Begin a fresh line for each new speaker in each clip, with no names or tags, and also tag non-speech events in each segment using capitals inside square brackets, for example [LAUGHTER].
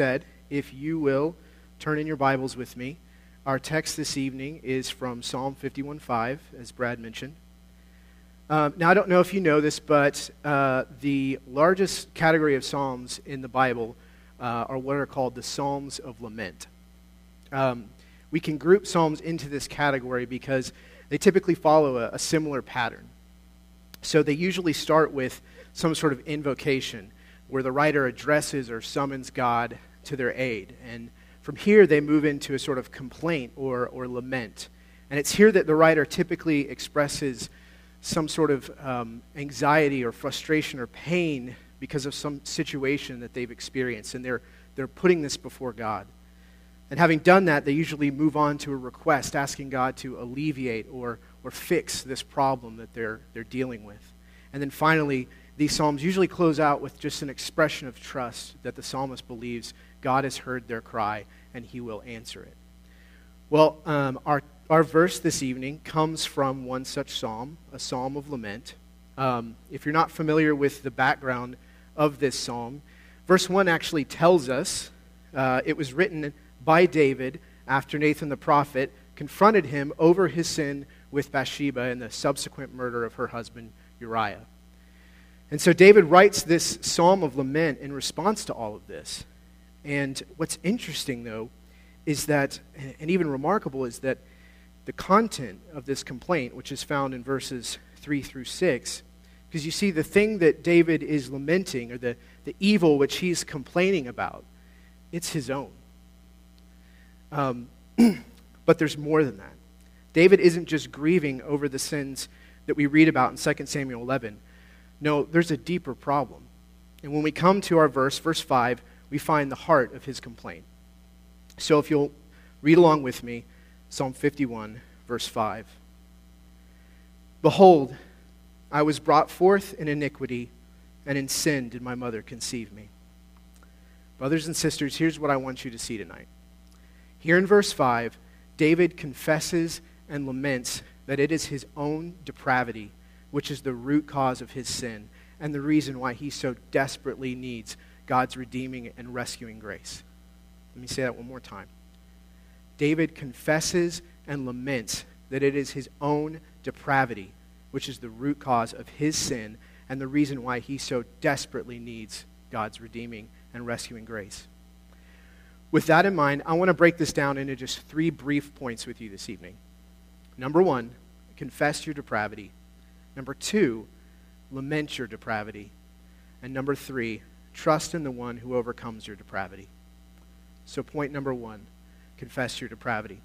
said, if you will turn in your Bibles with me, our text this evening is from Psalm 51.5, as Brad mentioned. Um, now, I don't know if you know this, but uh, the largest category of Psalms in the Bible uh, are what are called the Psalms of Lament. Um, we can group Psalms into this category because they typically follow a, a similar pattern. So they usually start with some sort of invocation where the writer addresses or summons God to their aid. And from here, they move into a sort of complaint or, or lament. And it's here that the writer typically expresses some sort of um, anxiety or frustration or pain because of some situation that they've experienced. And they're, they're putting this before God. And having done that, they usually move on to a request asking God to alleviate or, or fix this problem that they're, they're dealing with. And then finally, these Psalms usually close out with just an expression of trust that the psalmist believes God has heard their cry and he will answer it. Well, um, our, our verse this evening comes from one such psalm, a psalm of lament. Um, if you're not familiar with the background of this psalm, verse 1 actually tells us uh, it was written by David after Nathan the prophet confronted him over his sin with Bathsheba and the subsequent murder of her husband Uriah. And so David writes this psalm of lament in response to all of this. And what's interesting, though, is that, and even remarkable, is that the content of this complaint, which is found in verses 3 through 6, because you see, the thing that David is lamenting, or the, the evil which he's complaining about, it's his own. Um, [CLEARS THROAT] but there's more than that. David isn't just grieving over the sins that we read about in 2 Samuel 11. No, there's a deeper problem. And when we come to our verse, verse 5, we find the heart of his complaint. So if you'll read along with me, Psalm 51, verse 5. Behold, I was brought forth in iniquity, and in sin did my mother conceive me. Brothers and sisters, here's what I want you to see tonight. Here in verse 5, David confesses and laments that it is his own depravity which is the root cause of his sin and the reason why he so desperately needs God's redeeming and rescuing grace. Let me say that one more time. David confesses and laments that it is his own depravity which is the root cause of his sin and the reason why he so desperately needs God's redeeming and rescuing grace. With that in mind, I want to break this down into just three brief points with you this evening. Number one, confess your depravity. Number two, lament your depravity. And number three, trust in the one who overcomes your depravity. So, point number one, confess your depravity.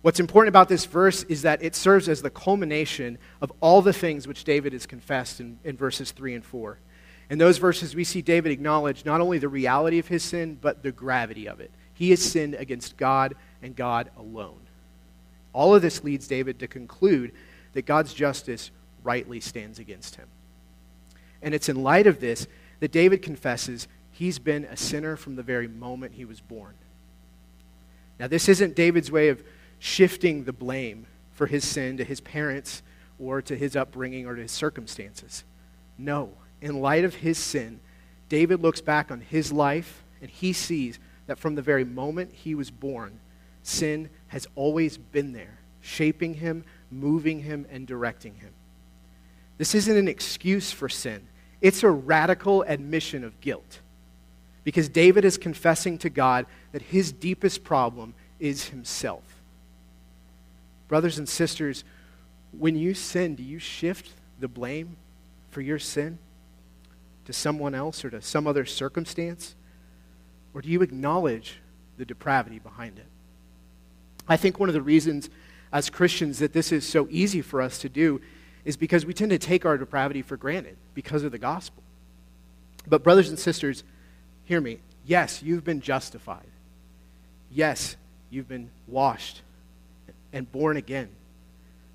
What's important about this verse is that it serves as the culmination of all the things which David has confessed in, in verses 3 and 4. In those verses, we see David acknowledge not only the reality of his sin, but the gravity of it. He has sinned against God and God alone. All of this leads David to conclude that God's justice rightly stands against him. And it's in light of this that David confesses he's been a sinner from the very moment he was born. Now, this isn't David's way of shifting the blame for his sin to his parents or to his upbringing or to his circumstances. No in light of his sin, David looks back on his life and he sees that from the very moment he was born, sin has always been there, shaping him, moving him, and directing him. This isn't an excuse for sin, it's a radical admission of guilt. Because David is confessing to God that his deepest problem is himself. Brothers and sisters, when you sin, do you shift the blame for your sin? to someone else or to some other circumstance? Or do you acknowledge the depravity behind it? I think one of the reasons as Christians that this is so easy for us to do is because we tend to take our depravity for granted because of the gospel. But, brothers and sisters, hear me. Yes, you've been justified. Yes, you've been washed and born again.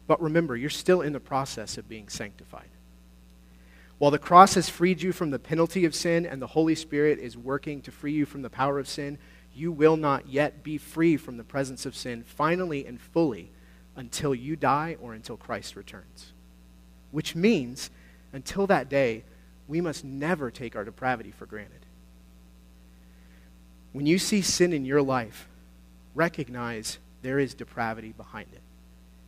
But remember, you're still in the process of being sanctified. While the cross has freed you from the penalty of sin and the Holy Spirit is working to free you from the power of sin, you will not yet be free from the presence of sin finally and fully until you die or until Christ returns. Which means, until that day, we must never take our depravity for granted. When you see sin in your life, recognize there is depravity behind it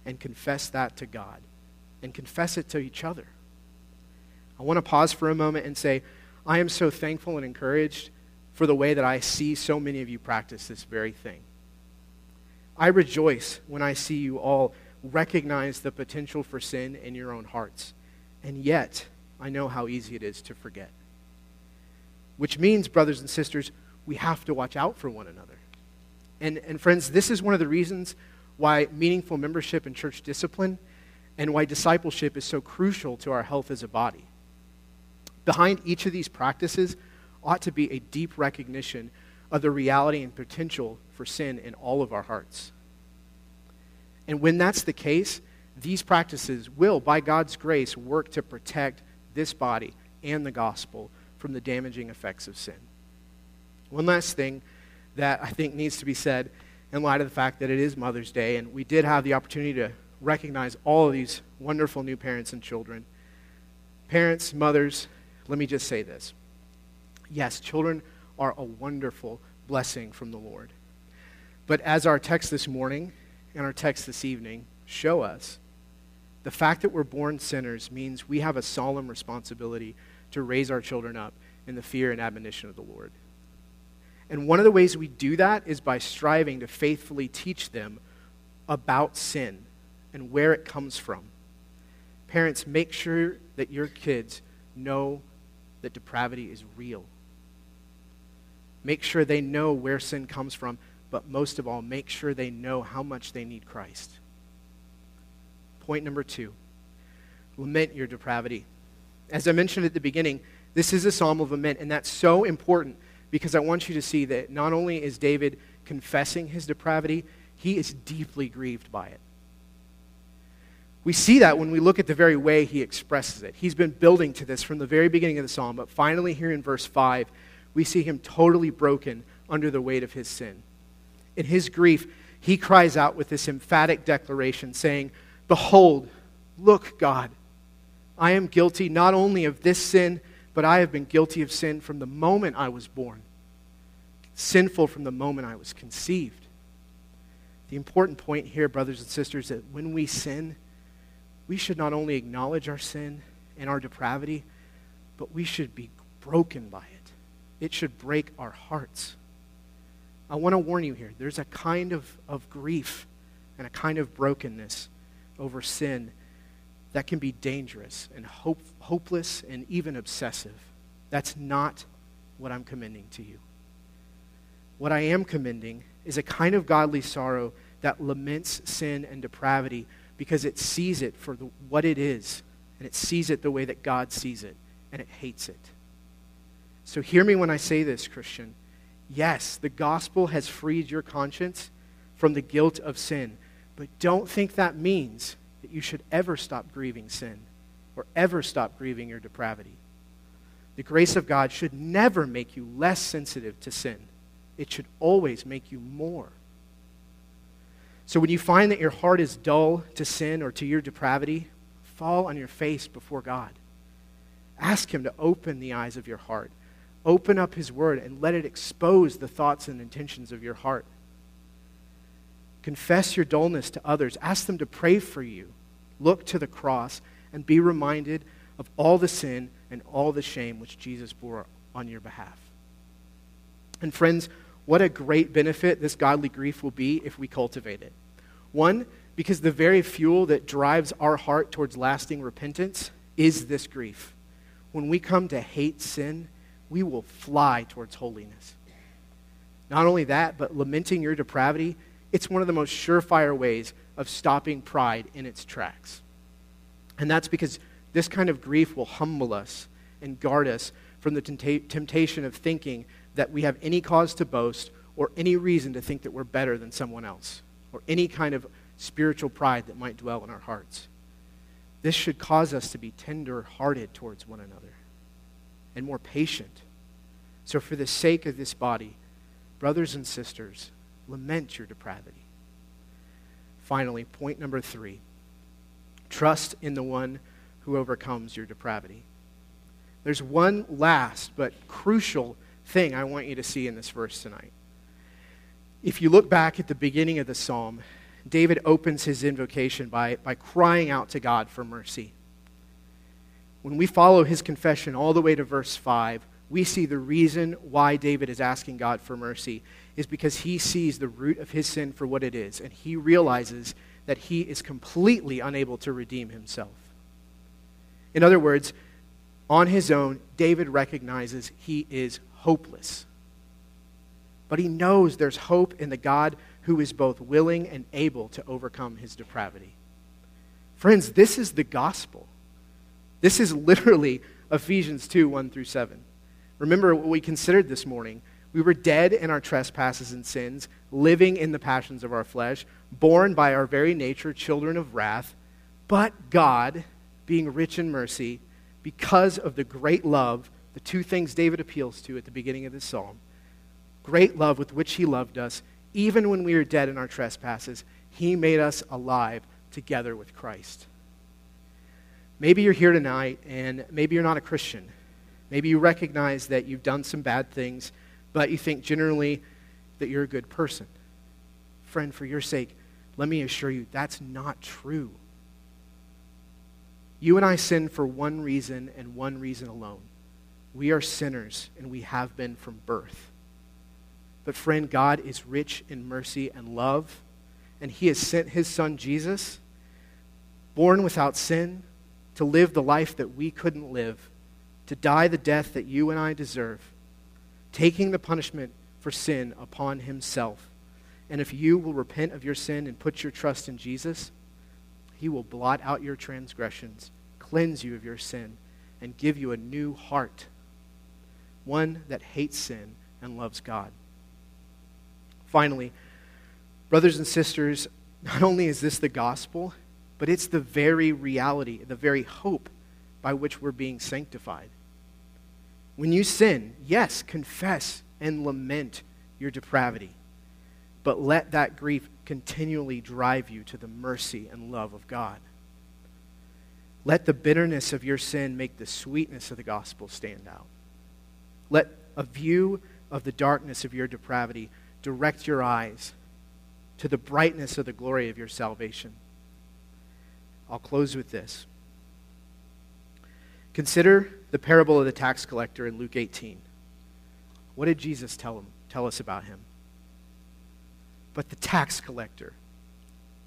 and confess that to God and confess it to each other. I want to pause for a moment and say, I am so thankful and encouraged for the way that I see so many of you practice this very thing. I rejoice when I see you all recognize the potential for sin in your own hearts. And yet, I know how easy it is to forget. Which means, brothers and sisters, we have to watch out for one another. And, and friends, this is one of the reasons why meaningful membership in church discipline and why discipleship is so crucial to our health as a body. Behind each of these practices ought to be a deep recognition of the reality and potential for sin in all of our hearts. And when that's the case, these practices will, by God's grace, work to protect this body and the gospel from the damaging effects of sin. One last thing that I think needs to be said in light of the fact that it is Mother's Day, and we did have the opportunity to recognize all of these wonderful new parents and children. Parents, mothers, let me just say this. Yes, children are a wonderful blessing from the Lord. But as our text this morning and our text this evening show us, the fact that we're born sinners means we have a solemn responsibility to raise our children up in the fear and admonition of the Lord. And one of the ways we do that is by striving to faithfully teach them about sin and where it comes from. Parents, make sure that your kids know that depravity is real. Make sure they know where sin comes from, but most of all, make sure they know how much they need Christ. Point number two lament your depravity. As I mentioned at the beginning, this is a psalm of lament, and that's so important because I want you to see that not only is David confessing his depravity, he is deeply grieved by it. We see that when we look at the very way he expresses it. He's been building to this from the very beginning of the psalm, but finally, here in verse 5, we see him totally broken under the weight of his sin. In his grief, he cries out with this emphatic declaration, saying, Behold, look, God, I am guilty not only of this sin, but I have been guilty of sin from the moment I was born, sinful from the moment I was conceived. The important point here, brothers and sisters, is that when we sin, we should not only acknowledge our sin and our depravity, but we should be broken by it. It should break our hearts. I want to warn you here there's a kind of, of grief and a kind of brokenness over sin that can be dangerous and hope, hopeless and even obsessive. That's not what I'm commending to you. What I am commending is a kind of godly sorrow that laments sin and depravity because it sees it for the, what it is, and it sees it the way that God sees it, and it hates it. So hear me when I say this, Christian. Yes, the gospel has freed your conscience from the guilt of sin, but don't think that means that you should ever stop grieving sin or ever stop grieving your depravity. The grace of God should never make you less sensitive to sin, it should always make you more. So when you find that your heart is dull to sin or to your depravity, fall on your face before God. Ask Him to open the eyes of your heart. Open up His Word and let it expose the thoughts and intentions of your heart. Confess your dullness to others. Ask them to pray for you. Look to the cross and be reminded of all the sin and all the shame which Jesus bore on your behalf. And friends, what a great benefit this godly grief will be if we cultivate it. One, because the very fuel that drives our heart towards lasting repentance is this grief. When we come to hate sin, we will fly towards holiness. Not only that, but lamenting your depravity, it's one of the most surefire ways of stopping pride in its tracks. And that's because this kind of grief will humble us and guard us from the temptation of thinking that we have any cause to boast or any reason to think that we're better than someone else or any kind of spiritual pride that might dwell in our hearts. This should cause us to be tender hearted towards one another and more patient. So, for the sake of this body, brothers and sisters, lament your depravity. Finally, point number three trust in the one who overcomes your depravity. There's one last but crucial thing I want you to see in this verse tonight. If you look back at the beginning of the psalm, David opens his invocation by, by crying out to God for mercy. When we follow his confession all the way to verse 5, we see the reason why David is asking God for mercy is because he sees the root of his sin for what it is, and he realizes that he is completely unable to redeem himself. In other words, on his own, David recognizes he is hopeless. But he knows there's hope in the God who is both willing and able to overcome his depravity. Friends, this is the gospel. This is literally Ephesians 2 1 through 7. Remember what we considered this morning. We were dead in our trespasses and sins, living in the passions of our flesh, born by our very nature children of wrath. But God, being rich in mercy, because of the great love, the two things David appeals to at the beginning of this psalm, great love with which he loved us, even when we were dead in our trespasses, he made us alive together with Christ. Maybe you're here tonight and maybe you're not a Christian. Maybe you recognize that you've done some bad things, but you think generally that you're a good person. Friend, for your sake, let me assure you that's not true. You and I sin for one reason and one reason alone. We are sinners, and we have been from birth. But, friend, God is rich in mercy and love, and He has sent His Son Jesus, born without sin, to live the life that we couldn't live to die the death that you and I deserve, taking the punishment for sin upon himself. And if you will repent of your sin and put your trust in Jesus, he will blot out your transgressions, cleanse you of your sin, and give you a new heart, one that hates sin and loves God. Finally, brothers and sisters, not only is this the gospel, but it's the very reality, the very hope by which we're being sanctified. When you sin, yes, confess and lament your depravity, but let that grief continually drive you to the mercy and love of God. Let the bitterness of your sin make the sweetness of the gospel stand out. Let a view of the darkness of your depravity direct your eyes to the brightness of the glory of your salvation. I'll close with this. Consider the parable of the tax collector in Luke 18. What did Jesus tell him, tell us about him? But the tax collector,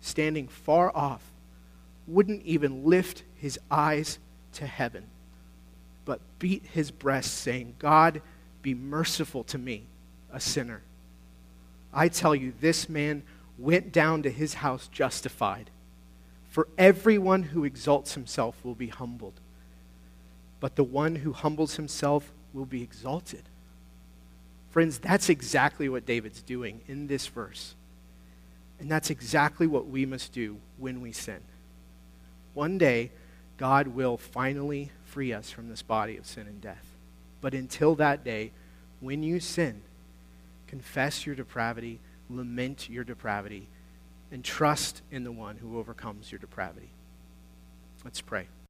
standing far off, wouldn't even lift his eyes to heaven, but beat his breast, saying, God, be merciful to me, a sinner. I tell you, this man went down to his house justified. For everyone who exalts himself will be humbled but the one who humbles himself will be exalted. Friends, that's exactly what David's doing in this verse. And that's exactly what we must do when we sin. One day, God will finally free us from this body of sin and death. But until that day, when you sin, confess your depravity, lament your depravity, and trust in the one who overcomes your depravity. Let's pray.